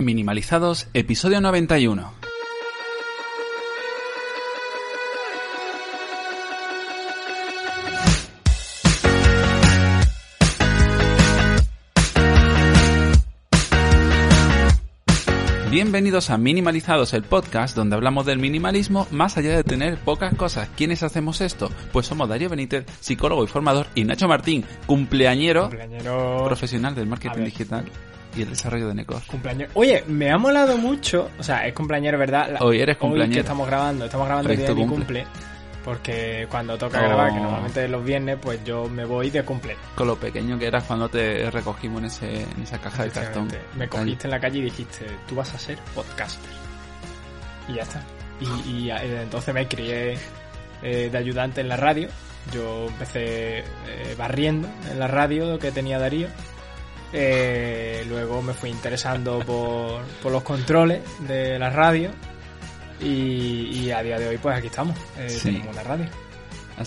Minimalizados, episodio 91. Bienvenidos a Minimalizados, el podcast donde hablamos del minimalismo más allá de tener pocas cosas. ¿Quiénes hacemos esto? Pues somos Darío Benítez, psicólogo y formador, y Nacho Martín, cumpleañero, Cumpleañero. profesional del marketing digital y el desarrollo de Necos. Cumpleañero. Oye, me ha molado mucho. O sea, es cumpleañero, ¿verdad? La- Hoy eres Hoy cumpleañero. que estamos grabando, estamos grabando el día de mi cumple. Porque cuando toca Oh. grabar, que normalmente es los viernes, pues yo me voy de cumple. Con lo pequeño que eras cuando te recogimos en, ese, en esa caja de cartón. Me cogiste en la calle y dijiste, tú vas a ser podcaster. Y ya está. Y, y, eh, entonces me crié eh, de ayudante en la radio. Yo empecé eh, barriendo en la radio que tenía Darío. Eh, luego me fui interesando por, por los controles de la radio. Y, y a día de hoy, pues aquí estamos. Eh, Sí. Tenemos una radio.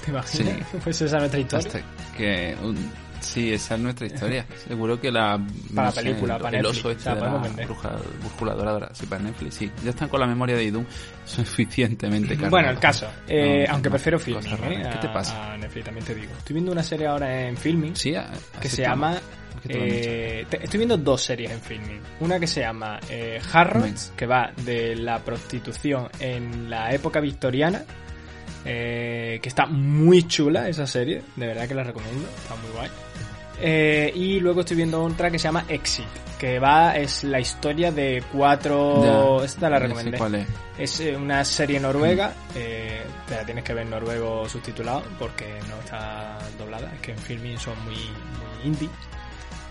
¿Te imaginas? sí, Pues esa es nuestra historia. hasta que... un- sí, esa es nuestra historia. Seguro que la... Para no sé, película, el- para el Netflix, oso o este sea, de la bruja, brújula dorada. Sí, para Netflix, sí. Ya están con la memoria de Idun suficientemente cargados. Bueno, el caso. Eh, No, aunque prefiero filming. ¿eh? ¿Qué te pasa? A Netflix también te digo. Estoy viendo una serie ahora en filming Sí, a- que se llama... Eh, te- estoy viendo dos series en filming. Una que se llama eh, Harrods, que va de la prostitución en la época victoriana. eh, que está muy chula esa serie, de verdad que la recomiendo, está muy guay. Eh, y luego estoy viendo otra que se llama Exit, que va, es la historia de cuatro... Ya, Esta la recomendé. cuál es. Es eh, una serie noruega, eh, te la tienes que ver en noruego subtitulado porque no está doblada, es que en filming son muy, muy indie.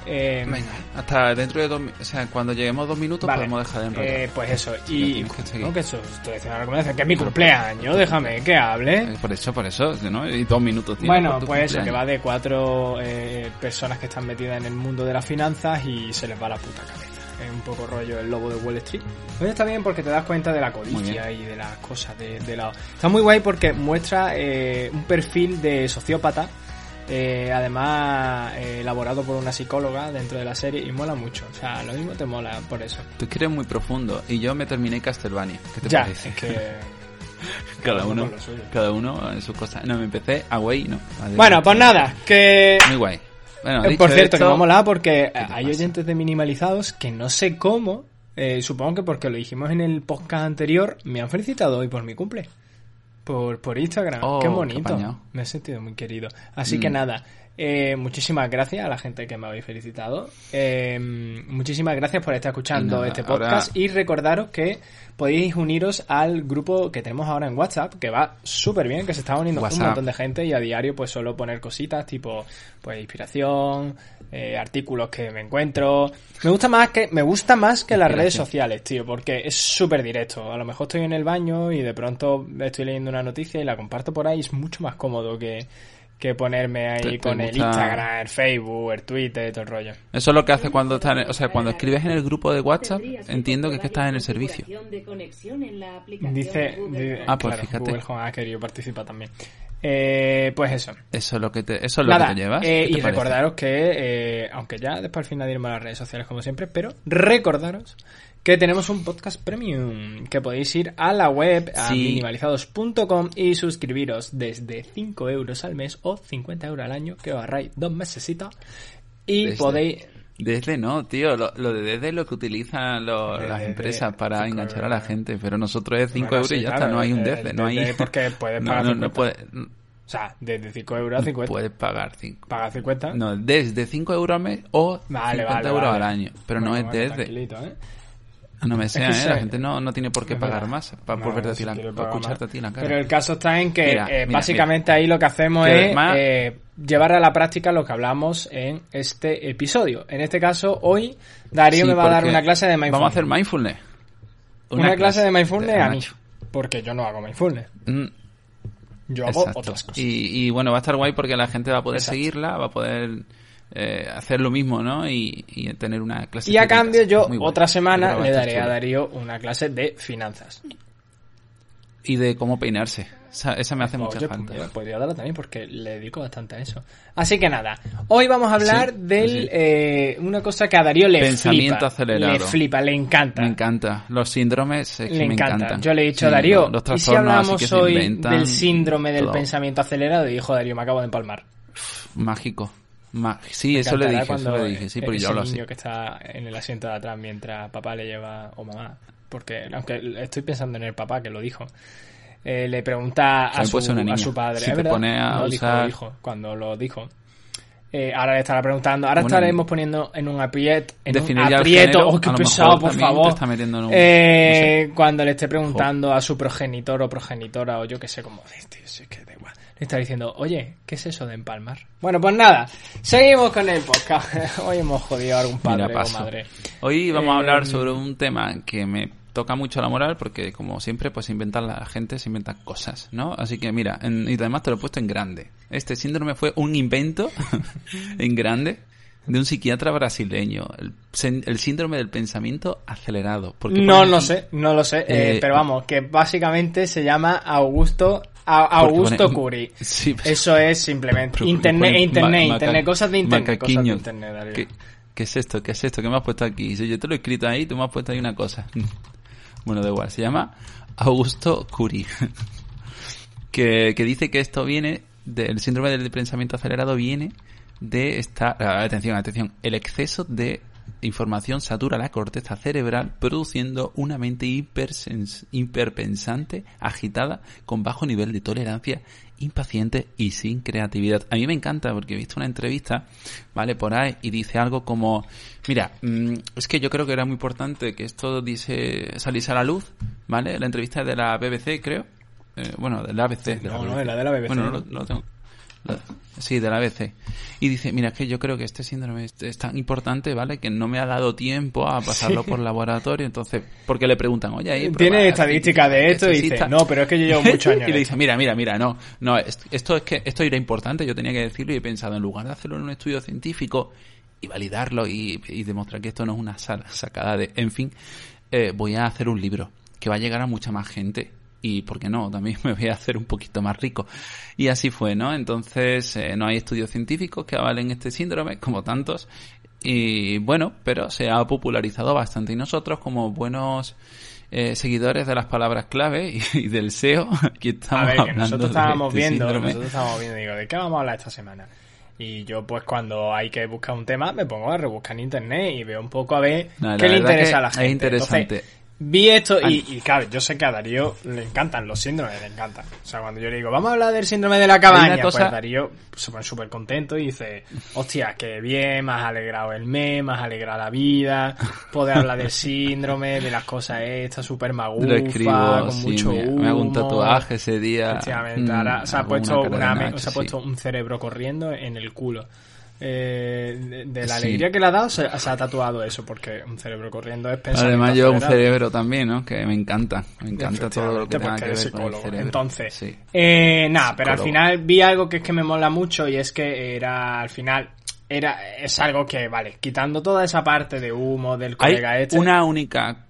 Eh, Venga, hasta dentro de dos O sea, cuando lleguemos dos minutos Vale. podemos dejar de enrollar. eh, pues eso, y que seguir. no, que eso, estoy haciendo una recomendación, que es mi cumpleaños, déjame que hable. Eh, Por eso, por eso, ¿no? Y dos minutos tienes Bueno, pues eso, que va de cuatro eh, personas que están metidas en el mundo de las finanzas y se les va la puta cabeza. Es un poco rollo el lobo de Wall Street. Pues está bien porque te das cuenta de la codicia y de las cosas de, de la... Está muy guay porque muestra eh, un perfil de sociópata, eh, además eh, elaborado por una psicóloga dentro de la serie y mola mucho. O sea, lo mismo te mola por eso. Tú que eres muy profundo y yo me terminé Castlevania. ¿Qué te ya, parece? es que... cada cada uno cada uno en sus cosas. No, me empecé a güey, no. Bueno, pues nada, que... Muy guay. Bueno, Eh, Por cierto, que esto- me ha molado porque te hay pasa? oyentes de minimalizados que no sé cómo, eh, supongo que porque lo dijimos en el podcast anterior, me han felicitado hoy por mi cumple. Por, por Instagram. Oh, qué qué bonito. me he sentido muy querido. Así que Mm. nada, eh, muchísimas gracias a la gente que me habéis felicitado. Eh, muchísimas gracias por estar escuchando Nada, este ahora- podcast y recordaros que podéis uniros al grupo que tenemos ahora en WhatsApp, que va súper bien, que se está uniendo un WhatsApp. montón de gente y a diario pues suelo poner cositas tipo pues inspiración, eh, artículos que me encuentro. Me gusta más que me gusta más que las redes sociales, tío, porque es súper directo. A lo mejor estoy en el baño y de pronto estoy leyendo una noticia y la comparto por ahí, es mucho más cómodo que que ponerme ahí Te- te con el Instagram, el Facebook, el Twitter, todo el rollo. Eso es lo que hace cuando estás en el- o sea, cuando escribes en el grupo de WhatsApp, entiendo que es que estás en el servicio. Dice, dice- Ah, pues claro, fíjate. Google Home ha querido participar también. Eh, pues eso. Eso es lo que te, eso es lo Nada, que te llevas. eh, ¿Qué te y parece? recordaros que, eh, aunque ya después al final iremos a las redes sociales como siempre, pero recordaros que tenemos un podcast premium, que podéis ir a la web, a Sí. minimalizados.com y suscribiros desde 5 euros al mes o 50 euros al año, que os ahorráis dos mesecitos. Y Desde- podéis... Desde no, tío, lo, lo de desde es lo que utilizan lo- Desde, las empresas para enganchar a la gente, pero nosotros es 5 Bueno, euros sí, y ya claro, está, no hay un el- desde, no hay... porque puedes no, pagar no, no 50. puede, O sea, desde 5 euros a 50. puedes pagar 5. Paga 50. No, desde 5 euros al mes o Vale, 50 vale, euros vale. al año, pero no es bueno, desde. ¿eh? No me sea, Es que ¿eh? La gente no, no tiene por qué pagar verdad. más para No, por verte a ti la, quiere por pagar escucharte más. a ti la cara. Pero el caso está en que Mira, eh, mira, básicamente ahí lo que hacemos Que es eh, llevar a la práctica lo que hablamos en este episodio. En este caso, hoy Darío Sí, me va a dar una clase de mindfulness. Vamos a hacer mindfulness. una, clase de mindfulness de a mí. Porque yo no hago mindfulness. Mm, Yo hago Exacto. otras cosas. Y, y bueno, va a estar guay porque la gente va a poder Exacto. seguirla, va a poder eh, hacer lo mismo, ¿no? Y, y tener una clase. Y a cambio yo otra semana le daré a. Darío una clase de finanzas. Y de cómo peinarse. Esa, esa me hace mucha Oye, falta. podría darla también porque le dedico bastante a eso. Así que nada, hoy vamos a hablar Sí, del sí. eh, una cosa que a Darío le Pensamiento flipa. acelerado. Le flipa, le encanta. Me encanta. Los síndromes es que Le me encanta. encantan. Yo le he dicho a Darío, los- los ¿y si hablamos hoy inventan, del síndrome del todo. pensamiento acelerado? Y dijo Darío, me acabo de empalmar. Mágico. Ma- sí, Me eso le dije, eso le dije, sí, porque yo hablo niño así. que está en el asiento de atrás mientras papá le lleva, o mamá, porque aunque estoy pensando en el papá que lo dijo, eh, le pregunta a su, a su padre. Si ¿Es te verdad? pone a no, dijo, usar- lo dijo, cuando lo dijo. Eh, ahora le estará preguntando, ahora Bueno, estaremos poniendo en un apriet, en un aprieto, género, oh, qué pesado, por favor. está metiendo en un- Eh, Cuando le esté preguntando a su progenitor o progenitora o yo que sé cómo, tío, si es que da igual. Le está diciendo, oye, ¿qué es eso de empalmar? Bueno, pues nada, seguimos con el podcast. Hoy hemos jodido a algún padre Mira, o madre. Hoy vamos a Eh, hablar sobre un tema que me toca mucho la moral porque como siempre pues inventan la gente se inventa cosas, ¿no? Así que mira, en- y además te lo he puesto en grande. Este síndrome fue un invento en grande de un psiquiatra brasileño, el, síndrome del pensamiento acelerado. Porque No, aquí- sé, no lo sé, eh, Eh, pero vamos, que básicamente se llama Augusto, a- Augusto Curi. Sí, Eso es simplemente internet, internet, ma- internet, cosas de internet, cosas de macaquiño. internet, Darío. ¿Qué, qué es esto? ¿Qué es esto? ¿Qué me has puesto aquí? Si yo te lo he escrito ahí, tú me has puesto ahí una cosa. Bueno, da igual. Se llama Augusto Curie. que, que dice que esto viene del síndrome del pensamiento acelerado viene de esta ah, atención atención el exceso de información satura la corteza cerebral produciendo una mente hiperpensante agitada con bajo nivel de tolerancia impaciente y sin creatividad a mí me encanta porque he visto una entrevista vale por ahí y dice algo como mira mm, es que yo creo que era muy importante que esto dice saliese a la luz vale la entrevista de la BBC creo eh, bueno, del ABC. de No, no, de la de la BBC, Bueno, no, ¿no? lo- lo tengo. Sí, de la ABC. Y dice, mira, es que yo creo que este síndrome es, tan importante, ¿vale? Que no me ha dado tiempo a pasarlo por laboratorio. Entonces, porque le preguntan, oye, ahí Tiene estadística de esto y dice, no, pero es que yo llevo muchos años. y le dice, mira, mira, mira, no, no, est- esto es que esto era importante, yo tenía que decirlo y he pensado, en lugar de hacerlo en un estudio científico y validarlo y, y demostrar que esto no es una sacada de, en fin, eh, voy a hacer un libro que va a llegar a mucha más gente y, ¿por qué no? También me voy a hacer un poquito más rico. Y así fue, ¿no? Entonces, eh, no hay estudios científicos que avalen este síndrome, como tantos, y bueno, pero se ha popularizado bastante. Y nosotros, como buenos eh, seguidores de las palabras clave y, y del SEO, aquí A estamos ver, que nosotros estábamos este viendo, síndrome. nosotros estábamos viendo, digo, ¿de qué vamos a hablar esta semana? Y yo, pues, cuando hay que buscar un tema, me pongo a rebuscar en internet y veo un poco a ver No, qué le interesa a la gente. Es interesante. Entonces, vi esto y, y, claro, yo sé que a Darío le encantan los síndromes, le encantan. O sea, cuando yo le digo, vamos a hablar del síndrome de la cabaña, una cosa- pues Darío se pone súper contento y dice, hostia, qué bien, has alegrado el mes, me has alegrado la vida, poder hablar del síndrome, de las cosas estas, súper magufa, Lo escribo, con sí, mucho me, me hago un humo. tatuaje ese día. Efectivamente, mm, ahora se ha puesto, una, se ha sí. puesto un cerebro corriendo en el culo. Eh, de, la Sí. alegría que le ha dado se, se ha tatuado eso, porque un cerebro corriendo es pensar. Además yo un cerebro también, ¿no? Que me encanta. Me encanta todo lo que tenga que ver con el psicólogo. cerebro. Entonces, Sí. eh, nada, pero al final vi algo que es que me mola mucho y es que era, al final, era, es algo que, vale, quitando toda esa parte de humo del Hay colega este. una única...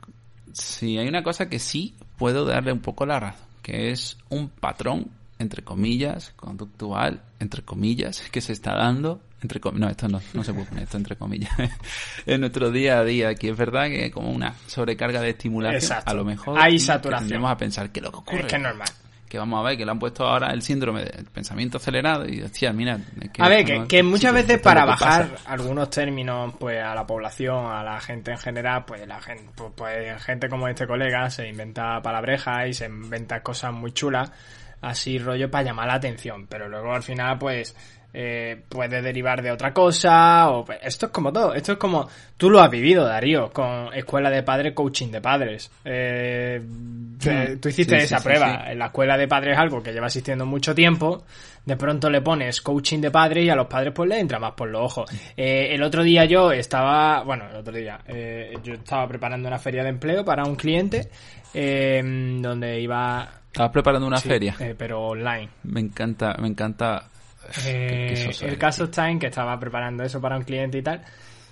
Sí, hay una cosa que sí puedo darle un poco la razón, que es un patrón, entre comillas, conductual, entre comillas, que se está dando, entre no, esto no, no se puede poner esto entre comillas, en nuestro día a día, aquí es verdad que como una sobrecarga de estimulación, Exacto. a lo mejor Hay que saturación. tendemos a pensar, ¿qué es lo que ocurre? Es que es normal. Que vamos a ver, que le han puesto ahora el síndrome del pensamiento acelerado y, hostia, mira... es que A ver, que, no- que muchas sí, veces para que bajar pasa. algunos términos pues a la población, a la gente en general, pues la gente, pues, pues, gente como este colega se inventa palabrejas y se inventa cosas muy chulas, así rollo para llamar la atención, pero luego al final pues eh, puede derivar de otra cosa, o esto es como todo, esto es como, tú lo has vivido, Darío, con escuela de padres, coaching de padres. Eh, tú hiciste Sí, esa sí, prueba, en la escuela de padres es algo que lleva existiendo mucho tiempo, de pronto le pones coaching de padres y a los padres pues le entra más por los ojos. Eh, el otro día yo estaba, bueno, el otro día, eh, yo estaba preparando una feria de empleo para un cliente, eh, donde iba... Estabas preparando una feria. pero online. Me encanta, me encanta. Eh, el caso está en que estaba preparando eso para un cliente y tal.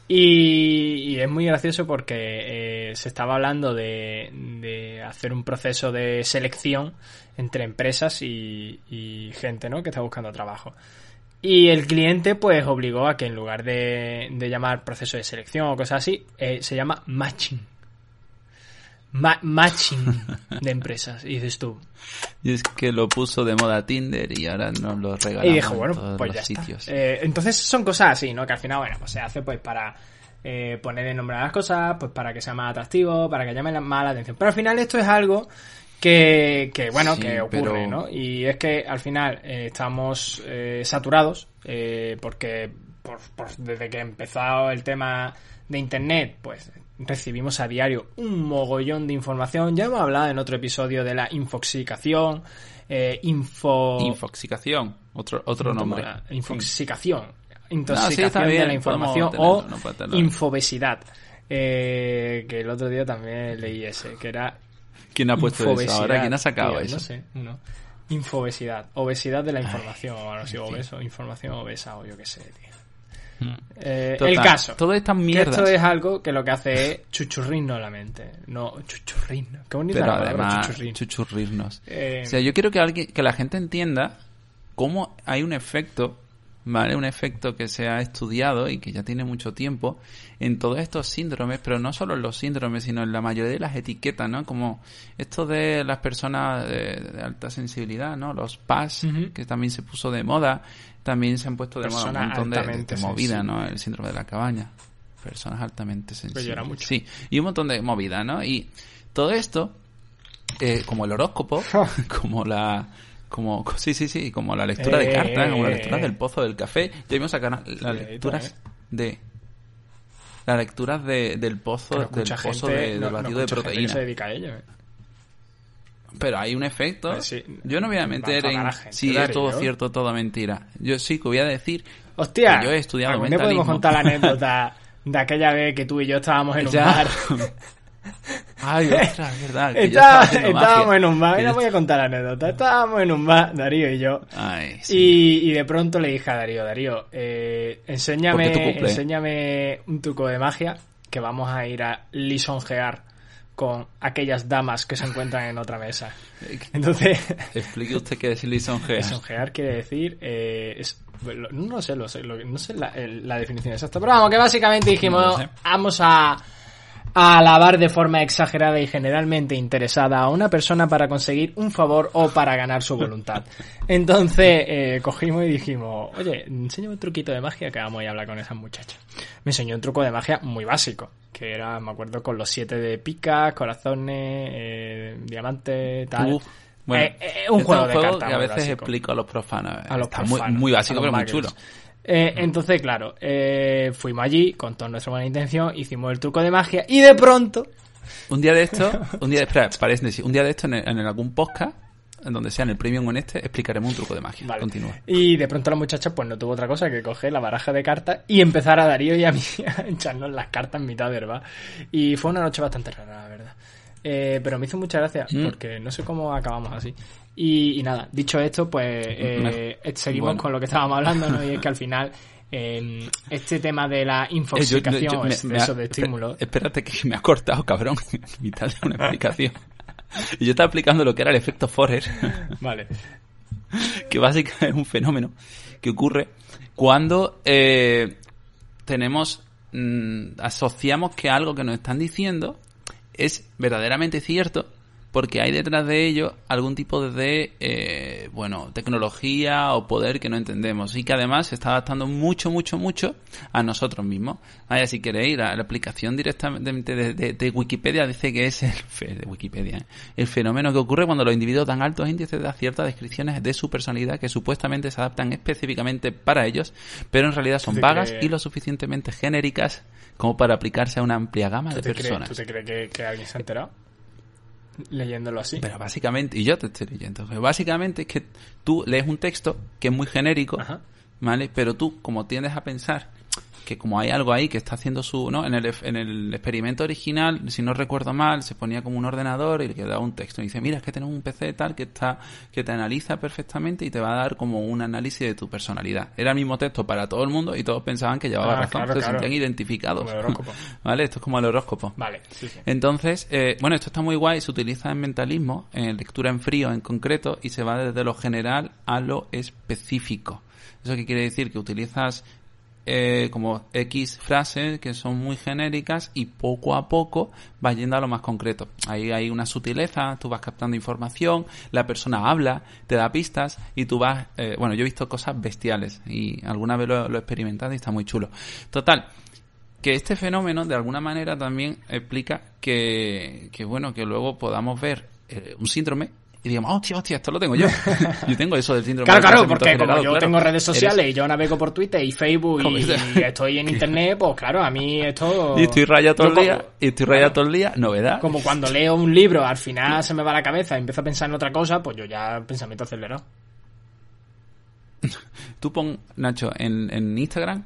Y, y es muy gracioso porque eh, se estaba hablando de, de hacer un proceso de selección entre empresas y, y gente ¿no? que está buscando trabajo. Y el cliente pues obligó a que en lugar de, de llamar proceso de selección o cosas así, eh, se llama matching. Ma- matching de empresas. Y dices tú, Y es que lo puso de moda Tinder y ahora nos lo regalamos Y dijo, en bueno, todos pues ya está. sitios. Eh, entonces son cosas así, ¿no? Que al final, bueno, pues se hace pues para eh, poner el nombre a las cosas, pues para que sea más atractivo, para que llame la- más la atención. Pero al final esto es algo que, que bueno, Sí, que ocurre, pero- ¿no? Y es que al final eh, estamos eh, saturados eh, porque por- por- desde que empezó el tema de Internet, pues recibimos a diario un mogollón de información. Ya hemos hablado en otro episodio de la infoxicación, eh, info... Infoxicación, otro, otro nombre. Infoxicación. No, Intoxicación sí, está de la información o no infobesidad. Eh, que el otro día también leí ese, que era ¿Quién ha puesto eso ahora? ¿Quién ha sacado tío, eso? No sé, uno. Infobesidad. Obesidad de la información, o algo así, obeso, información obesa, o yo qué sé, tío. Eh, Total, el caso. Todas estas Que esto es algo que lo que hace es chuchurrirnos la mente. No, chuchurrirnos. Qué bonita pero la palabra, además, chuchurrir. chuchurrirnos. Eh, O sea, yo quiero que alguien, que la gente entienda cómo hay un efecto, ¿vale? Un efecto que se ha estudiado y que ya tiene mucho tiempo en todos estos síndromes, pero no solo en los síndromes, sino en la mayoría de las etiquetas, ¿no? Como esto de las personas de, de alta sensibilidad, ¿no? Los PAS, que también se puso de moda, también se han puesto de moda un montón de, de, movida. ¿no? El síndrome de la cabaña. Personas altamente sensibles. mucho. Sí, y un montón de movida, ¿no? Y todo esto, eh, como el horóscopo, como la como sí sí sí como la lectura de Eh, cartas como la lectura del pozo del café ya vimos acá las lecturas eh. de las lecturas de, del pozo del pozo gente- de, del no- no batido de proteína se dedica a ello, eh. pero hay un efecto sí. yo no voy a meter en si es Darío. todo cierto o todo mentira yo sí que voy a decir Hostia, que yo he estudiado día podemos mentalismo. contar la anécdota de aquella vez que tú y yo estábamos en un Ya. bar. ay ostras es verdad Está- estábamos en un bar, mira, voy a contar la anécdota. Estábamos en un bar, Darío y yo. ay sí. Y, y de pronto le dije a Darío, Darío, eh, enséñame, enséñame un truco de magia que vamos a ir a lisonjear con aquellas damas que se encuentran en otra mesa. Entonces, explique usted qué es lisonjea lisonjear quiere decir, eh, es- no sé, lo sé, lo- no sé la, definición exacta, pero vamos, que básicamente dijimos, No vamos a, a alabar de forma exagerada y generalmente interesada a una persona para conseguir un favor o para ganar su voluntad. Entonces eh, cogimos y dijimos, oye, enséñame un truquito de magia que vamos a hablar con esas muchachas. Me enseñó un truco de magia muy básico, que era, me acuerdo, con los siete de picas, corazones, eh, diamantes, tal. Uf, bueno, Eh, eh, un juego de juego cartas que a veces básico. explico a los profanos. a los Está profanos, muy, muy básico, a pero muy chulo. Eh, entonces, claro, eh, fuimos allí con toda nuestra buena intención, hicimos el truco de magia y de pronto, Un día de esto, un día, espera, paréntesis, un día de esto en, el- en algún podcast, en donde sea en el premium o en este, explicaremos un truco de magia. vale, Continúa. y de pronto la muchacha pues no tuvo otra cosa que coger la baraja de cartas y empezar a Darío y a mí a echarnos las cartas en mitad, ¿verdad? Y fue una noche bastante rara, la verdad. Eh, pero me hizo mucha gracia Mm. porque no sé cómo acabamos así. Y, y nada, dicho esto, pues eh, seguimos Bueno. con lo que estábamos hablando, ¿no? Y es que al final eh, este tema de la Eh, yo- infoxicación yo- me- ha- de estímulo espera- Espérate que me ha cortado, cabrón, en mitad de una explicación. Y yo estaba explicando lo que era el efecto Forer, Vale. que básicamente es un fenómeno que ocurre cuando eh, tenemos mm, asociamos que algo que nos están diciendo es verdaderamente cierto, porque hay detrás de ello algún tipo de, eh, bueno, tecnología o poder que no entendemos y que además se está adaptando mucho, mucho, mucho a nosotros mismos. Vaya, si queréis, la, la aplicación directamente de, de- de Wikipedia dice que es el, fe- de Wikipedia, ¿eh? el fenómeno que ocurre cuando los individuos dan altos índices de ciertas descripciones de su personalidad que supuestamente se adaptan específicamente para ellos, pero en realidad son vagas y lo suficientemente genéricas como para aplicarse a una amplia gama ¿Tú de te, crees, personas. ¿Tú te crees que, que alguien se ha enterado? Leyéndolo así. Pero básicamente, y yo te estoy leyendo, básicamente es que tú lees un texto que es muy genérico, Ajá. ¿vale? Pero tú, como tiendes a pensar que como hay algo ahí que está haciendo su, ¿no? En el, en el experimento original, si no recuerdo mal, se ponía como un ordenador y le quedaba un texto. Y dice, mira, es que tenemos un PC tal que está, que te analiza perfectamente y te va a dar como un análisis de tu personalidad. Era el mismo texto para todo el mundo y todos pensaban que llevaba Ah, razón, claro, se claro. sentían identificados. ¿Vale? Esto es como el horóscopo. Vale, sí, sí. Entonces, eh, bueno, esto está muy guay, se utiliza en mentalismo, en lectura en frío en concreto, y se va desde lo general a lo específico. ¿Eso qué quiere decir? Que utilizas eh, como X frases que son muy genéricas y poco a poco vas yendo a lo más concreto. Ahí hay una sutileza, tú vas captando información, la persona habla, te da pistas y tú vas... eh, bueno, yo he visto cosas bestiales y alguna vez lo, he experimentado y está muy chulo. Total, que este fenómeno de alguna manera también explica que, que bueno, que luego podamos ver eh, un síndrome y digamos, hostia, hostia, esto lo tengo yo. yo tengo eso del síndrome Claro, claro, porque como yo claro. tengo redes sociales Eres- y yo navego por Twitter y Facebook y, estoy en internet, pues claro, a mí esto... Y estoy rayado todo el como- día, y estoy rayado todo el día, novedad. Como cuando leo un libro, al final se me va la cabeza y empiezo a pensar en otra cosa, pues yo ya pensamiento acelerado. Tú pon, Nacho, en, en Instagram,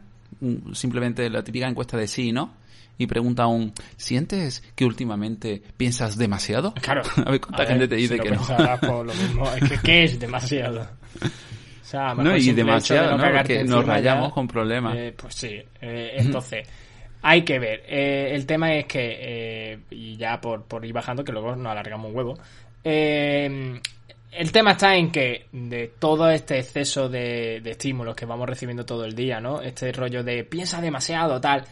simplemente la típica encuesta de sí y no, y pregunta un, ¿sientes que últimamente piensas demasiado? Claro. A ver cuánta A gente te dice si que no. pues lo mismo. Es que, ¿qué es demasiado? O sea, No, y demasiado, de ¿no? Porque nos rayamos ya, con problemas. eh, pues sí. eh, entonces, hay que ver. Eh, el tema es que, eh, y ya por, por ir bajando, que luego nos alargamos un huevo. eh, el tema está en que de todo este exceso de, de estímulos que vamos recibiendo todo el día, ¿no? Este rollo de piensa demasiado, tal.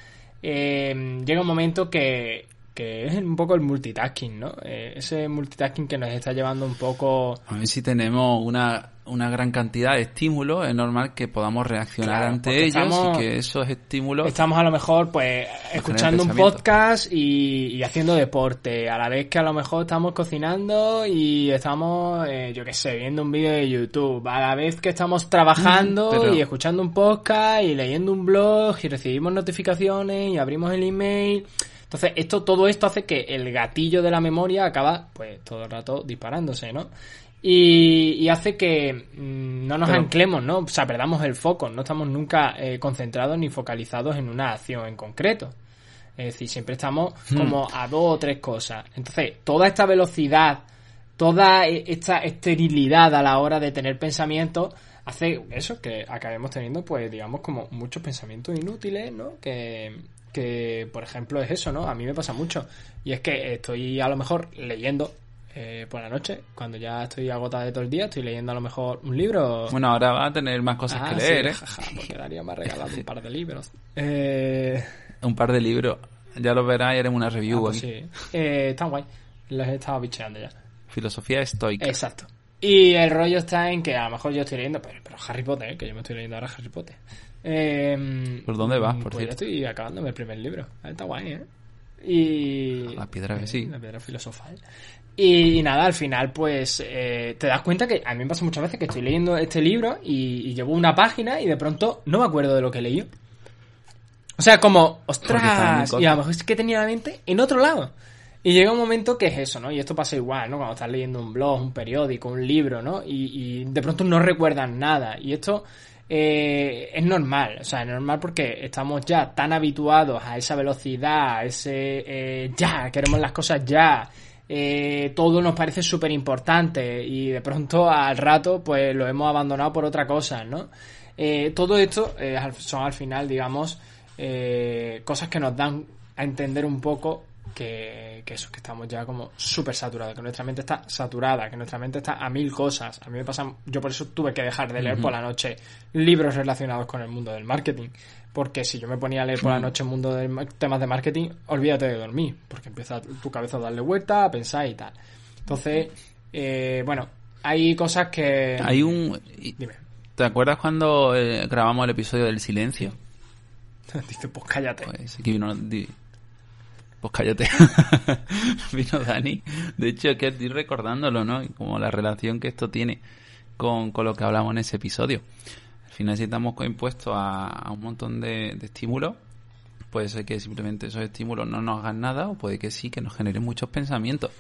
Eh, llega un momento que, que es un poco el multitasking, ¿no? Eh, ese multitasking que nos está llevando un poco... A ver si tenemos una, una gran cantidad de estímulos, es normal que podamos reaccionar Claro, ante ellos estamos- y que esos estímulos... Estamos a lo mejor pues escuchando un podcast y, y haciendo deporte, a la vez que a lo mejor estamos cocinando y estamos, eh, yo qué sé, viendo un vídeo de YouTube, a la vez que estamos trabajando Pero- y escuchando un podcast y leyendo un blog y recibimos notificaciones y abrimos el email. Entonces, esto, todo esto hace que el gatillo de la memoria acaba, pues, todo el rato disparándose, ¿no? Y, y hace que mm, no nos Pero- anclemos, ¿no? O sea, perdamos el foco, no estamos nunca eh, concentrados ni focalizados en una acción en concreto. Es decir, siempre estamos como a dos o tres cosas. Entonces, toda esta velocidad, toda e- esta esterilidad a la hora de tener pensamientos, hace eso, que acabemos teniendo, pues, digamos, como muchos pensamientos inútiles, ¿no? Que, que, por ejemplo, es eso, ¿no? A mí me pasa mucho. Y es que estoy a lo mejor leyendo eh, por la noche, cuando ya estoy agotada de todo el día, estoy leyendo a lo mejor un libro. Bueno, ahora va a tener más cosas Ah, que leer, sí, ¿eh? jaja, porque Darío me ha regalado un par de libros. Eh, Un par de libros. Ya lo verás y haremos una ah, review pues aquí. sí. Eh, están guay. Los he estado bicheando ya. Filosofía estoica. Exacto. Y el rollo está en que a lo mejor yo estoy leyendo, pero, pero Harry Potter, ¿eh? que yo me estoy leyendo ahora Harry Potter. Eh, ¿Por dónde vas, por pues cierto? ya estoy acabándome el primer libro. Está guay, ¿eh? Y... La piedra que sí. La piedra filosofal. Y, y nada, al final, pues te das cuenta que a mí me pasa muchas veces que estoy leyendo este libro y, y llevo una página y de pronto no me acuerdo de lo que leí. O sea, como, ostras, y a lo mejor es que tenía la mente en otro lado. Y llega un momento que es eso, ¿no? Y esto pasa igual, ¿no? Cuando estás leyendo un blog, un periódico, un libro, ¿no? Y, y de pronto no recuerdas nada. Y esto eh, es normal, o sea, es normal porque estamos ya tan habituados a esa velocidad, a ese eh, ya, queremos las cosas ya. eh, todo nos parece súper importante y de pronto al rato pues lo hemos abandonado por otra cosa, ¿no? Eh, todo esto eh, son al final, digamos, cosas que nos dan a entender un poco que, que eso, que estamos ya como súper saturados, que nuestra mente está saturada, que nuestra mente está a mil cosas. A mí me pasa, yo por eso tuve que dejar de leer por la noche libros relacionados con el mundo del marketing. Porque si yo me ponía a leer por la noche el mundo de temas de marketing, olvídate de dormir, porque empieza tu cabeza a darle vuelta, a pensar y tal. Entonces, eh, bueno, hay cosas que... Hay un... Dime. ¿Te acuerdas cuando eh, grabamos el episodio del silencio? Dice, pues cállate. Pues aquí vino... di- Pues cállate. vino Dani. De hecho, es que estoy recordándolo, ¿no? Y como la relación que esto tiene con, con lo que hablamos en ese episodio. Al final, si estamos impuestos a, a un montón de, de estímulos, puede ser que simplemente esos estímulos no nos hagan nada o puede que sí, que nos generen muchos pensamientos.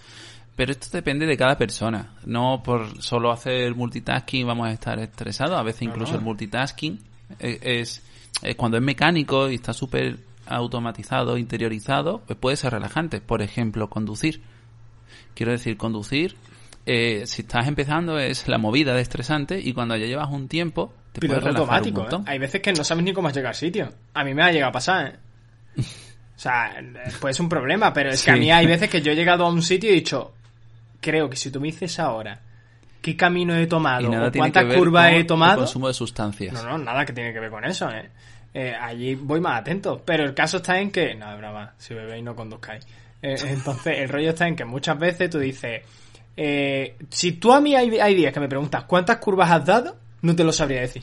Pero esto depende de cada persona. No por solo hacer multitasking vamos a estar estresados. A veces No, incluso no. el multitasking es, es- es cuando es mecánico y está súper automatizado, interiorizado, pues puede ser relajante. Por ejemplo, conducir. Quiero decir, conducir, eh, si estás empezando es la movida de estresante y cuando ya llevas un tiempo te puedes Piloto relajar automático, un montón. ¿eh? Hay veces que no sabes ni cómo has llegado al sitio. A mí me ha llegado a pasar, ¿eh? O sea, eh, puede ser un problema, pero es que a mí hay veces que yo he llegado a un sitio y he dicho, creo que si tú me dices ahora qué camino he tomado o cuántas curvas he el tomado, consumo de sustancias. no, no, nada que tiene que ver con eso, ¿eh? Eh, allí voy más atento. Pero el caso está en que. No, es broma. Si bebéis, no conduzcáis. Eh, entonces, el rollo está en que muchas veces tú dices. eh, si tú a mí hay, hay días que me preguntas cuántas curvas has dado, no te lo sabría decir.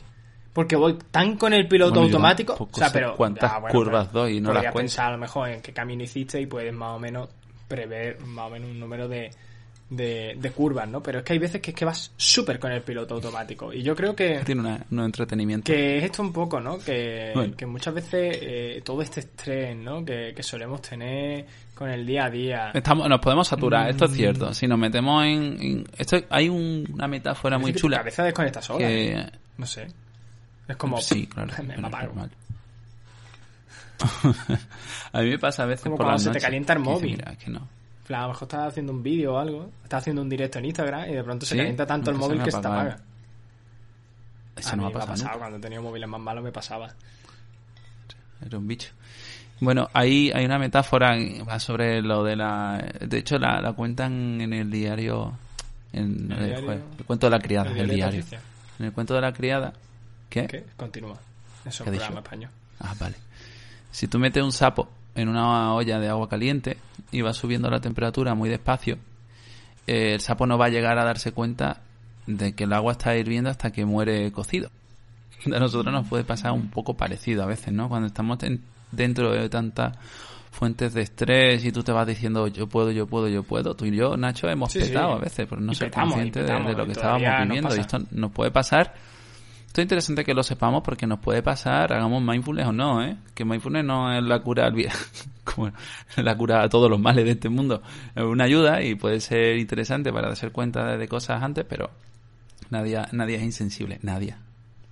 Porque voy tan con el piloto Bueno, automático. O sea, pero. cuántas ya, curvas pero doy y no las cuento. pensar a lo mejor en qué camino hiciste y puedes más o menos prever más o menos un número de, de, de curvas, ¿no? Pero es que hay veces que es que vas súper con el piloto automático. Y yo creo que. Tiene una- un entretenimiento. Que es esto un poco, ¿no? Que, Bueno. que muchas veces eh, todo este estrés, ¿no? Que, que solemos tener con el día a día. Estamos, nos podemos saturar, esto es Mm. cierto. Si nos metemos en... en- esto hay un- una metáfora muy que tu chula. cabeza desconecta sola. que- ¿eh? No sé. Es como. Sí, claro. Me, apago. a mí me pasa a veces Como por cuando se te calienta el móvil. Mira, es que no. Plan, A lo mejor estás haciendo un vídeo o algo. Estás haciendo un directo en Instagram y de pronto se Sí, calienta tanto el móvil que se te apaga. Eso a no mí me ha pasado, cuando tenía móviles más malos me pasaba. Era un bicho. Bueno, ahí hay una metáfora sobre lo de la... De hecho, la, la cuentan en el diario... En ¿El el, diario? joder, el cuento de la criada, el, El diario. En el cuento de la criada... ¿Qué? ¿Qué? Continúa. Eso es ¿Qué un programa español. Ah, vale. Si tú metes un sapo en una olla de agua caliente y vas subiendo la temperatura muy despacio, eh, el sapo no va a llegar a darse cuenta de que el agua está hirviendo hasta que muere cocido. A nosotros nos puede pasar un poco parecido a veces, ¿no? Cuando estamos en- dentro de tantas fuentes de estrés y tú te vas diciendo yo puedo, yo puedo, yo puedo. Tú y yo, Nacho, hemos Sí, sí. petado a veces por no Y ser petamos, conscientes de- petamos, de, lo y que estábamos viviendo. Y esto nos puede pasar esto es interesante que lo sepamos porque nos puede pasar, hagamos mindfulness o no, ¿eh? Que mindfulness no es la cura al como la cura a todos los males de este mundo. Es una ayuda y puede ser interesante para darse cuenta de, cosas antes, pero nadie, nadie es insensible. Nadie.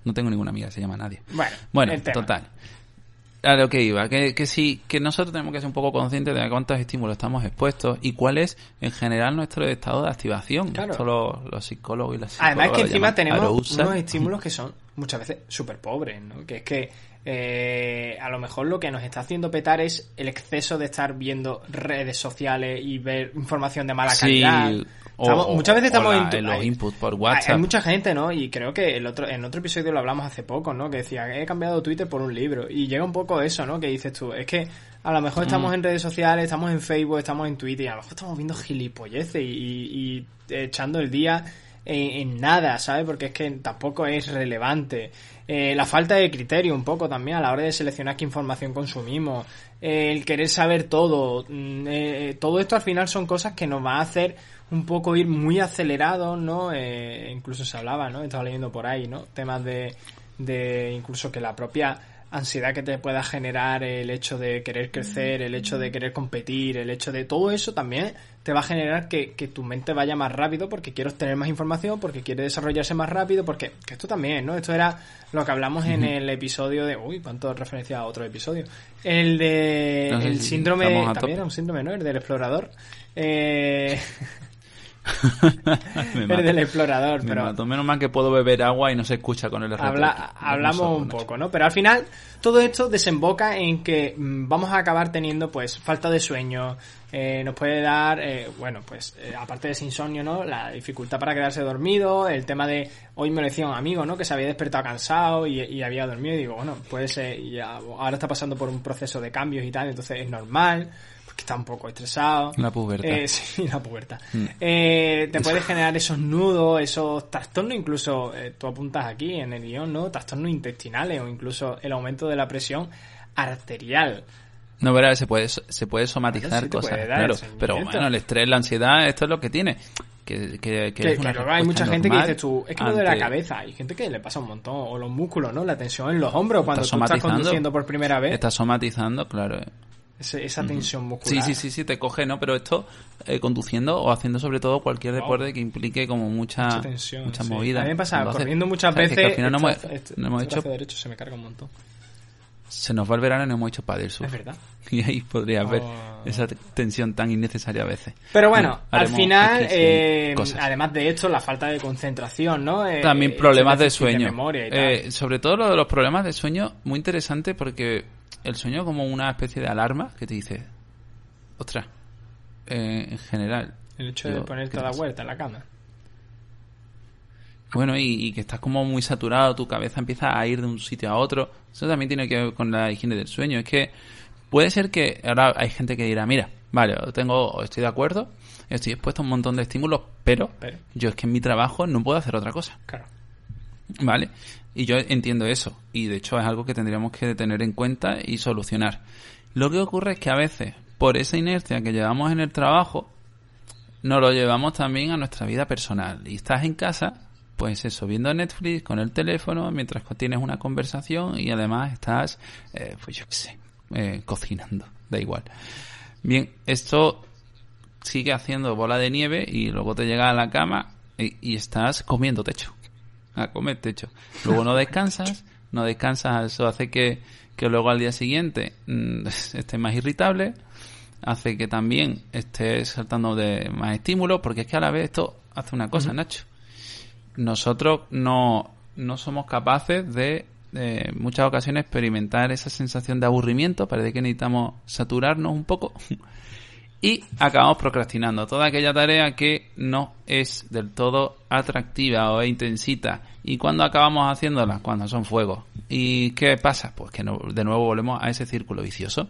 No tengo ninguna amiga que se llama Nadie. Bueno, Bueno, total. A lo que iba, que, que sí, que nosotros tenemos que ser un poco conscientes de a cuántos estímulos estamos expuestos y cuál es en general nuestro estado de activación. Claro. Esto los, los psicólogos y las Además psicólogas que lo encima tenemos unos estímulos que son muchas veces súper pobres, ¿no? Que es que eh, a lo mejor lo que nos está haciendo petar es el exceso de estar viendo redes sociales y ver información de mala Sí, calidad. Estamos- o- muchas veces estamos la- en, los hay- inputs por hay- WhatsApp. Hay mucha gente, ¿no? Y creo que el otro, en otro episodio lo hablamos hace poco, ¿no? Que decía, he cambiado Twitter por un libro. Y llega un poco eso, ¿no? Que dices tú, es que a lo mejor estamos Mm. en redes sociales, estamos en Facebook, estamos en Twitter y a lo mejor estamos viendo gilipolleces y, y- y echando el día en, nada, ¿sabes? Porque es que tampoco es relevante. Eh, la falta de criterio un poco también a la hora de seleccionar qué información consumimos. Eh, el querer saber todo. Mm, eh, todo esto al final son cosas que nos va a hacer un poco ir muy acelerados, ¿no? Incluso se hablaba, ¿no? Estaba leyendo por ahí, ¿no? Temas de, de incluso que la propia ansiedad que te pueda generar el hecho de querer crecer, el hecho de querer competir, el hecho de todo eso también te va a generar que, que tu mente vaya más rápido porque quieres tener más información, porque quiere desarrollarse más rápido, porque que esto también, ¿no? Esto era lo que hablamos en el episodio de... Uy, cuánto referencia a otro episodio. El de... No sé el síndrome... También era un síndrome, ¿no? El del explorador. Eh... Me mato. del explorador, Me pero... mato. Menos mal que puedo beber agua y no se escucha con el Habla- hablamos un poco, ¿no? Pero al final todo esto desemboca en que mm, vamos a acabar teniendo pues falta de sueño, eh, nos puede dar, eh, bueno, pues eh, aparte de ese insomnio, ¿no? La dificultad para quedarse dormido, el tema de, hoy me lo decía un amigo, ¿no? Que se había despertado cansado y, y había dormido y digo, bueno, puede ser, y ahora está pasando por un proceso de cambios y tal, entonces es normal. Porque está un poco estresado. La pubertad. Eh, sí, la pubertad. Mm. Eh, te puede generar esos nudos, esos trastornos, incluso eh, tú apuntas aquí en el guion, ¿no? Trastornos intestinales o incluso el aumento de la presión arterial. No, verás, se puede, se puede somatizar sí cosas, puede claro. Pero bueno, el estrés, la ansiedad, esto es lo que tiene. Que, que, que Que, es una que luego hay mucha gente que dice tú, es que lo de la ante- cabeza, hay gente que le pasa un montón, o los músculos, ¿no? La tensión en los hombros cuando Estás tú estás conduciendo por primera vez, Está somatizando, claro. Ese- esa tensión Sí, muscular. sí, sí, sí, te coge, ¿no? Pero esto, eh, conduciendo o haciendo sobre todo cualquier Wow. deporte que implique como mucha, Mucha tensión. mucha sí. movida. A mí me pasa, corriendo muchas ¿sabes? Que veces, al final no hemos, este- este- no hemos este hecho, derecho se me carga un montón. se nos va el verano y no hemos hecho paddle surf. Es verdad. Y ahí podría haber Oh. esa te- tensión tan innecesaria a veces. Pero bueno, al final, eh, además de esto, la falta de concentración, ¿no? Eh, También problemas de sueño. memoria y tal. Sobre todo lo de los problemas de sueño, muy interesante porque el sueño como una especie de alarma que te dice, ostras, eh, en general. el hecho de ponerte ¿qué a la vuelta en la cama. Bueno, y, y que estás como muy saturado, tu cabeza empieza a ir de un sitio a otro. Eso también tiene que ver con la higiene del sueño. Es que puede ser que ahora hay gente que dirá, mira, vale, tengo, estoy de acuerdo, estoy expuesto a un montón de estímulos, pero, Pero. yo es que en mi trabajo no puedo hacer otra cosa. Claro. ¿Vale? Y yo entiendo eso. Y de hecho es algo que tendríamos que tener en cuenta y solucionar. Lo que ocurre es que a veces, por esa inercia que llevamos en el trabajo, nos lo llevamos también a nuestra vida personal. Y estás en casa, pues eso, viendo Netflix con el teléfono mientras tienes una conversación y además estás, eh, pues yo qué sé, eh, cocinando. Da igual. Bien, esto sigue haciendo bola de nieve y luego te llega a la cama y, y estás comiendo techo. A comer techo. Luego no descansas, no descansas, eso hace que, que luego al día siguiente mm, estés más irritable, hace que también estés saltando de más estímulos, porque es que a la vez esto hace una cosa, Nacho. Nosotros no, no somos capaces de eh, en muchas ocasiones experimentar esa sensación de aburrimiento, parece que necesitamos saturarnos un poco y acabamos procrastinando toda aquella tarea que no es del todo atractiva o intensita. ¿Y cuando acabamos haciéndola? Cuando son fuegos. ¿Y qué pasa? Pues que no- de nuevo volvemos a ese círculo vicioso.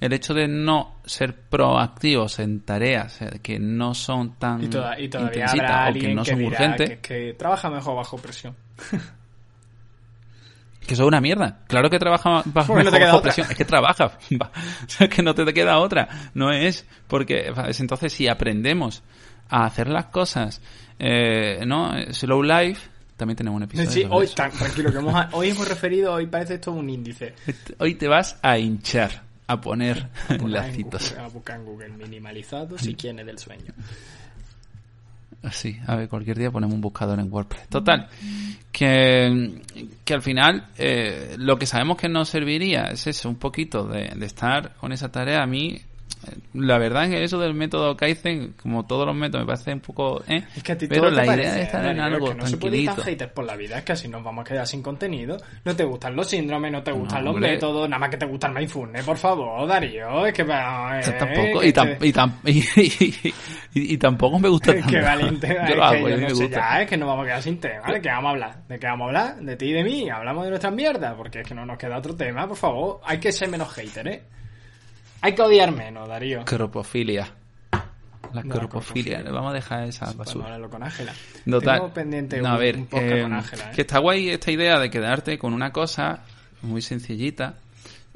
El hecho de no ser proactivos en tareas eh, que no son tan Y, toda- y todavía intensitas o que no que son dirá urgentes, que, que trabaja mejor bajo presión. que eso es una mierda. Claro que trabaja bajo, no bajo otra. presión. Es que trabaja. Sea, que no te queda otra. No es porque es entonces si aprendemos a hacer las cosas, eh, ¿no? Slow life. También tenemos un episodio. Sí, hoy, tan- tranquilo, que hemos, hoy hemos referido, hoy parece esto un índice. Hoy te vas a hinchar, a poner Poner en lacitos. Google- A buscar en Google minimalizados y quién es del sueño. Sí, a ver, cualquier día ponemos un buscador en WordPress. Total, que, que al final eh, lo que sabemos que nos serviría es eso, un poquito de, de estar con esa tarea. A mí, la verdad es que eso del método Kaizen, como todos los métodos, me parece un poco... ¿eh? Es que a ti Pero todo te la idea parece, de estar en algo que no se puede tranquilito. haters por la vida, es que así nos vamos a quedar sin contenido. No te gustan los síndromes, no te gustan los hombre. métodos, nada más que te gusta el mindfulness, por favor, Darío. Es que... eh, Eso tampoco, que y, tam- te- y, tam- y, tampoco me gusta tanto. Qué valiente, Yo es lo que hago, yo a mí no me sé gusta. ya, es que nos vamos a quedar sin tema. ¿De qué vamos a hablar? ¿De qué vamos a hablar? De ti y de mí. Hablamos de nuestras mierdas, porque es que no nos queda otro tema, por favor. Hay que ser menos hater, ¿eh? Hay que odiar menos, Darío. Cropofilia. La No, cropofilia. cropofilia. Vamos a dejar esa Podemos basura. hablarlo con Ángela. Total. Tengo pendiente No, un, a ver, un eh, con Ángela, ¿eh? que está guay esta idea de quedarte con una cosa muy sencillita.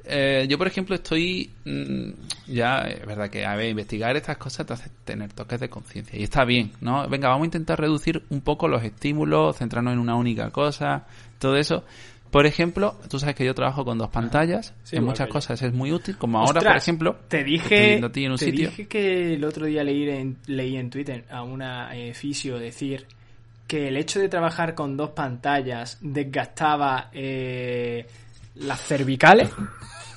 Eh, yo, por ejemplo, estoy mm, ya, es verdad que, a ver, investigar estas cosas te hace tener toques de conciencia. Y está bien, ¿no? Venga, vamos a intentar reducir un poco los estímulos, centrarnos en una única cosa, todo eso. Por ejemplo, tú sabes que yo trabajo con dos pantallas. Sí, en muchas cosas es muy útil, como ahora, por ejemplo. te dije, a ti en un te sitio. dije que el otro día leí en, leí en Twitter a una eh, fisio decir que el hecho de trabajar con dos pantallas desgastaba eh, las cervicales,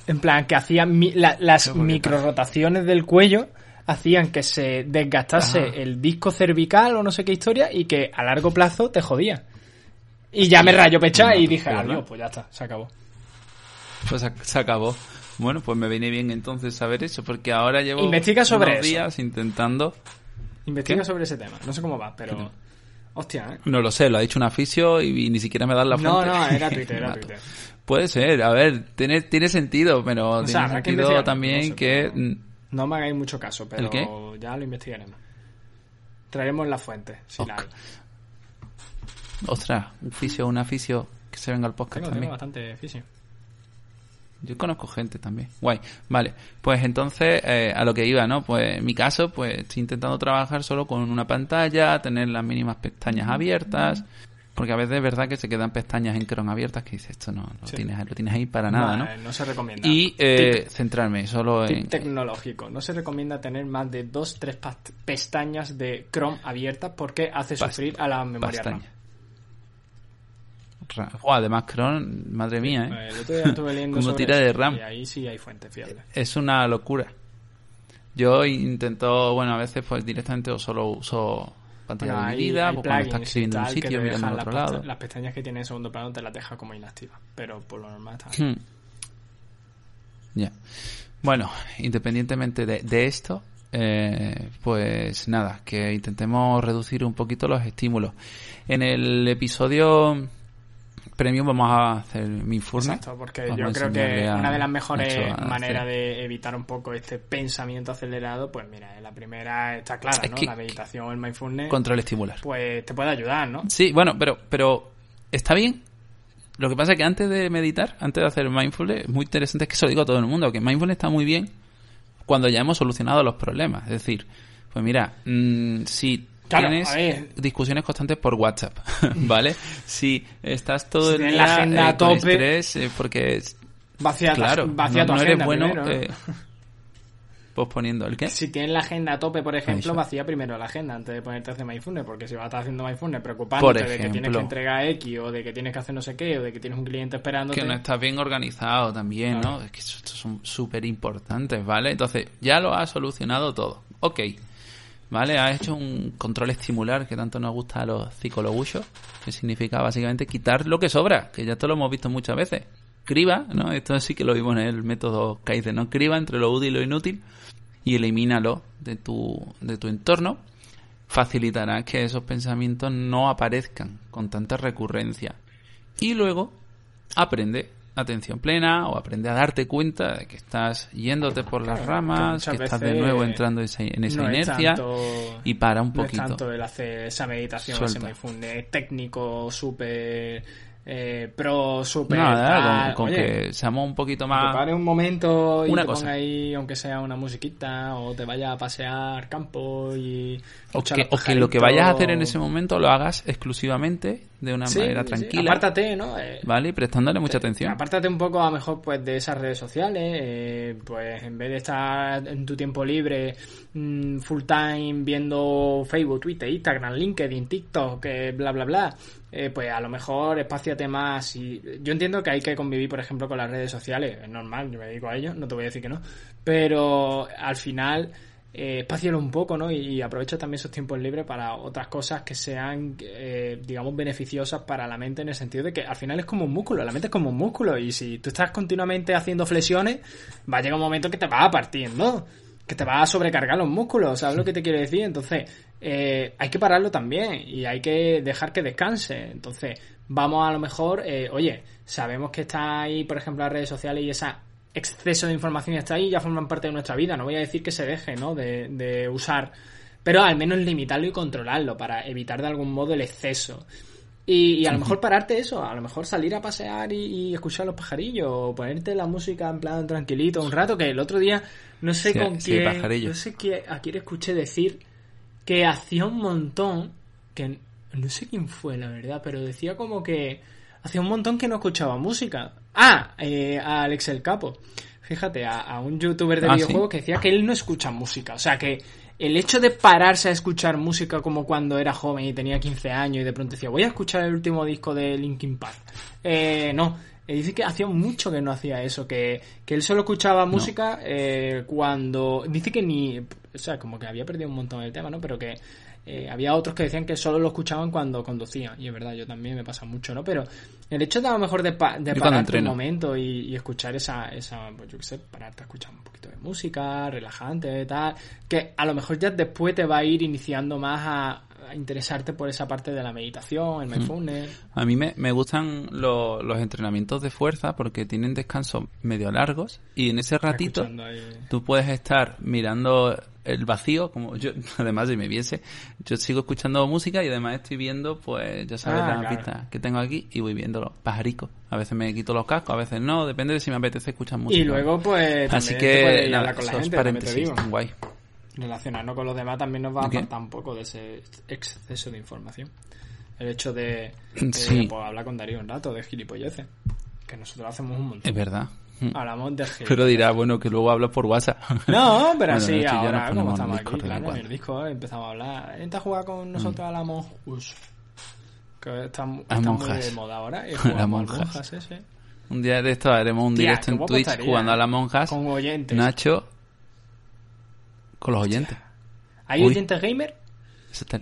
en plan que hacían mi- la- las microrotaciones del cuello hacían que se desgastase Ajá. el disco cervical o no sé qué historia y que a largo plazo te jodía. Y ya me rayo pecha y dije, adiós, pues ya está, se acabó. Pues se- acabó. Bueno, pues me viene bien entonces saber eso, porque ahora llevo Investiga sobre unos eso. días intentando... Investiga ¿Qué? sobre ese tema. No sé cómo va, pero... No. Hostia, ¿eh? No lo sé, lo ha dicho un aficio y, y ni siquiera me dan la No, fuente. no, era Twitter, era. Twitter. Puede ser, a ver, tiene, tiene sentido, pero tiene sentido también no sé, que mm, No me hagáis mucho caso, pero ya lo investigaremos. Traeremos la fuente, si la Ok. hay. Ostras, un fisio, un aficio que se venga al podcast Tengo, tengo también. bastante fisio. Yo conozco gente también. Guay. Vale. Pues entonces, eh, a lo que iba, ¿no? Pues en mi caso, pues estoy intentando trabajar solo con una pantalla, tener las mínimas pestañas abiertas. Porque a veces es verdad que se quedan pestañas en Chrome abiertas que dices, esto no lo, Sí. tienes, lo tienes ahí para nada, ¿no? No se recomienda. Y eh, Tip- centrarme solo Tip en... tecnológico. No se recomienda tener más de dos, tres pestañas de Chrome abiertas porque hace sufrir a la memoria Joder, además Chrome, madre mía, ¿eh? Eh, estuve leyendo Como tira de RAM. Y ahí sí hay fuentes fiables. es una locura. Yo intento, bueno, a veces pues directamente o solo uso pantalla Bueno, dividida, hay pues cuando estás escribiendo en un sitio, mirando al las otro lado. Las pestañas que tiene en segundo plano te las deja como inactivas. Pero por lo normal está. Hmm. Ya. Bueno, independientemente de, de esto, eh, pues nada, que intentemos reducir un poquito los estímulos. En el episodio premium vamos a hacer mi furne. Exacto, porque Vamos yo creo que una de las mejores maneras de evitar un poco este pensamiento acelerado, pues mira, la primera está clara, Es ¿no? que- la meditación el mindfulness, Control estimular. pues te puede ayudar, ¿no? Sí, bueno, pero, pero está bien. Lo que pasa es que antes de meditar, antes de hacer mindfulness, es muy interesante, es que eso lo digo a todo el mundo, que mindfulness está muy bien cuando ya hemos solucionado los problemas. Es decir, pues mira, mm, si Claro, tienes a discusiones constantes por WhatsApp, ¿vale? si estás todo Si el día la agenda eh, a con tope. estrés, eh, porque, es- Vacía, tu- claro, vacía no, tu no agenda eres bueno eh, posponiendo el qué. Si tienes la agenda a tope, por ejemplo, Eso. vacía primero la agenda antes de ponerte a hacer mindfulness, porque si vas a estar haciendo mindfulness preocupándote Por de que tienes que ejemplo. entregar X o de que tienes que hacer no sé qué o de que tienes un cliente esperándote, que no estás bien organizado también, Claro. ¿no? Es que estos son súper importantes, ¿vale? Entonces, ya lo has solucionado todo. Ok. ¿Vale? Has hecho un control estimular que tanto nos gusta a los psicologuchos, que significa básicamente quitar lo que sobra, que ya esto lo hemos visto muchas veces. Criba, ¿no? Esto sí que lo vimos en el método Kaizen, ¿no? Criba entre lo útil y lo inútil y elimínalo de tu, de tu entorno facilitará que esos pensamientos no aparezcan con tanta recurrencia. Y luego aprende atención plena o aprende a darte cuenta de que estás yéndote por las ramas, que estás de nuevo entrando en esa no inercia tanto- y para un No es poquito. tanto el hacer esa meditación, Suelta. ese mindfulness técnico, súper eh, pro, súper Nada, tal. con, con Oye, que seamos un poquito te más... un momento y Una te cosa. ponga ahí, aunque sea una musiquita, o te vayas a pasear campo y... O que, o que lo que vayas a hacer en ese momento lo hagas exclusivamente de una Sí, manera sí, tranquila, Apártate, ¿no? Eh, ¿vale? Y prestándole mucha atención. Apártate un poco a lo mejor pues de esas redes sociales, eh, pues en vez de estar en tu tiempo libre mm, full time viendo Facebook, Twitter, Instagram, LinkedIn, TikTok, eh, bla bla bla, eh, pues a lo mejor espaciate más y yo entiendo que hay que convivir por ejemplo con las redes sociales, es normal, yo me dedico a ello, no te voy a decir que no, pero al final eh, espácialo un poco, ¿no? Y, y aprovecha también esos tiempos libres para otras cosas que sean, eh, digamos, beneficiosas para la mente en el sentido de que al final es como un músculo, la mente es como un músculo y si tú estás continuamente haciendo flexiones, va a llegar un momento que te va a partir, ¿no? Que te va a sobrecargar los músculos, ¿sabes lo que te quiero decir? Entonces, eh, hay que pararlo también y hay que dejar que descanse. Entonces, vamos a lo mejor, eh, oye, sabemos que está ahí, por ejemplo, las redes sociales y esa exceso de información está ahí y ya forman parte de nuestra vida. No voy a decir que se deje, ¿no? De, de usar, pero al menos limitarlo y controlarlo para evitar de algún modo el exceso. Y, y a lo mejor pararte eso, a lo mejor salir a pasear y, y escuchar los pajarillos, o ponerte la música en plan tranquilito un rato, que el otro día no sé Sí, con sí, quién, pajarillo. no sé qué, a quién escuché decir que hacía un montón, que no sé quién fue la verdad, pero decía como que hacía un montón que no escuchaba música. Ah, eh, a Alex el Capo. Fíjate, a, a un youtuber de Ah, videojuegos que decía que él no escucha música. O sea que el hecho de pararse a escuchar música como cuando era joven y tenía 15 años y de pronto decía, voy a escuchar el último disco de Linkin Park. Eh, no, eh, dice que hacía mucho que no hacía eso, que, que él solo escuchaba música eh, cuando... Dice que ni... O sea, como que había perdido un montón el tema, ¿no? Pero que eh, había otros que decían que solo lo escuchaban cuando conducían. Y es verdad, yo también me pasa mucho, ¿no? Pero el hecho de a lo mejor de, pa- de un momento y, y escuchar esa, esa, pues yo qué sé, pararte a escuchar un poquito de música, relajante, tal, que a lo mejor ya después te va a ir iniciando más a, a interesarte por esa parte de la meditación, el mindfulness. A mí me, me gustan lo- los entrenamientos de fuerza porque tienen descansos medio largos y en ese ratito ahí. tú puedes estar mirando el vacío, como yo, además si me viese, yo sigo escuchando música y además estoy viendo, pues ya sabes, Ah, la claro. pista que tengo aquí y voy viendo los pajaricos. A veces me quito los cascos, a veces no, depende de si me apetece escuchar música. Y luego, pues, Así te que, ir a nada, con la gente, te paréntesis, digo. guay. Relacionarnos con los demás también nos va a apartar un poco de ese exceso de información. El hecho de, de, Sí. pues, hablar con Darío un rato de gilipolleces. Que nosotros hacemos un montón. Es verdad. Hablamos de gilipolleces. Pero dirá, bueno, que luego hablas por WhatsApp. No, pero Bueno, sí, de hecho, ya nos ahora como estamos aquí, claro, en el disco empezamos a hablar. Entra a jugar con nosotros a la Among Us. Que está, está muy de moda ahora. Y La Us. Us ese. Un día de esto haremos un Tía, directo en Twitch jugando ¿eh? a la monjas. Con oyentes. Nacho con los oyentes. ¿Hay Uy. oyentes gamer? Eso está-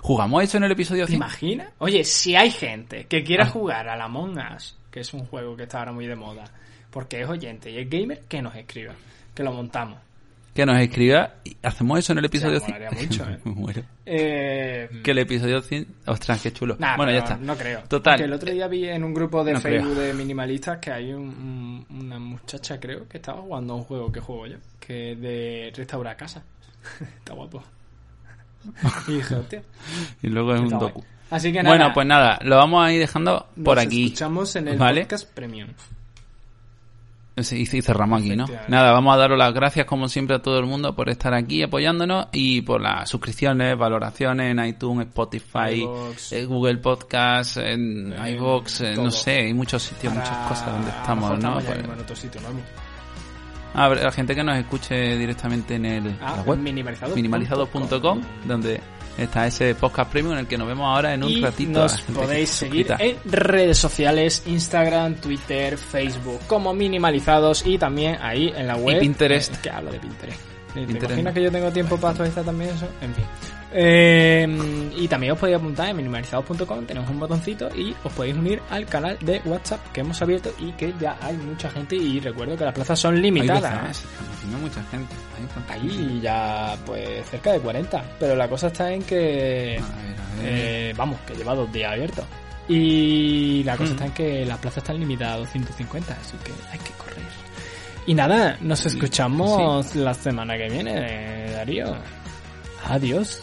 ¿Jugamos eso en el episodio ¿Te 100? imaginas? Oye, si hay gente que quiera Ah. jugar a la Among Us, que es un juego que está ahora muy de moda, porque es oyente y es gamer, que nos escriba. Que lo montamos. Que nos escriba y hacemos eso en el episodio Ya, 100. molaría mucho, ¿eh? Me muero. Eh, Que el episodio 100... Ostras, qué chulo. Nah, bueno, ya pero está. No creo. Total. Que el otro día vi en un grupo de No Facebook creo. de minimalistas que hay un- un- una muchacha, creo, que estaba jugando a un juego que juego yo, que es de restaurar casa. Está guapo. Y dije, hostia. Y luego es un guay. docu. Así que nada. Bueno, pues nada, lo vamos a ir dejando por aquí. escuchamos en el ¿Vale? podcast premium. Sí, y cerramos aquí, ¿no? Nada, vamos a daros las gracias como siempre a todo el mundo por estar aquí apoyándonos y por las suscripciones, valoraciones en iTunes, Spotify, eh, Google Podcast, en iVoox, eh, no sé, hay muchos sitios, muchas cosas donde estamos, ¿no? estamos Pues- mismo en otro sitio, ¿no? a ver, la gente que nos escuche directamente en el Ah, la web, minimalizados.com, donde está ese podcast premium en el que nos vemos ahora en un y ratito. nos que podéis seguir en redes sociales, Instagram, Twitter, Facebook, como minimalizados y también ahí en la web. Pinterest. Eh, que hablo de Pinterest. ¿Te Pinterest. imaginas que yo tengo tiempo para actualizar también eso? En fin. Eh, y también os podéis apuntar en minimalizados.com, tenemos un botoncito y os podéis unir al canal de WhatsApp que hemos abierto y que ya hay mucha gente y recuerdo que las plazas son Hay limitadas. ¿eh? No mucha gente. Hay. Ahí ya pues cerca de 40, pero la cosa está en que... A ver, a ver. Eh, vamos, que lleva dos días abierto. Y la cosa Mm. está en que las plazas están limitadas a 250, así que hay que correr. Y nada, nos escuchamos la semana que viene, Darío. Adiós.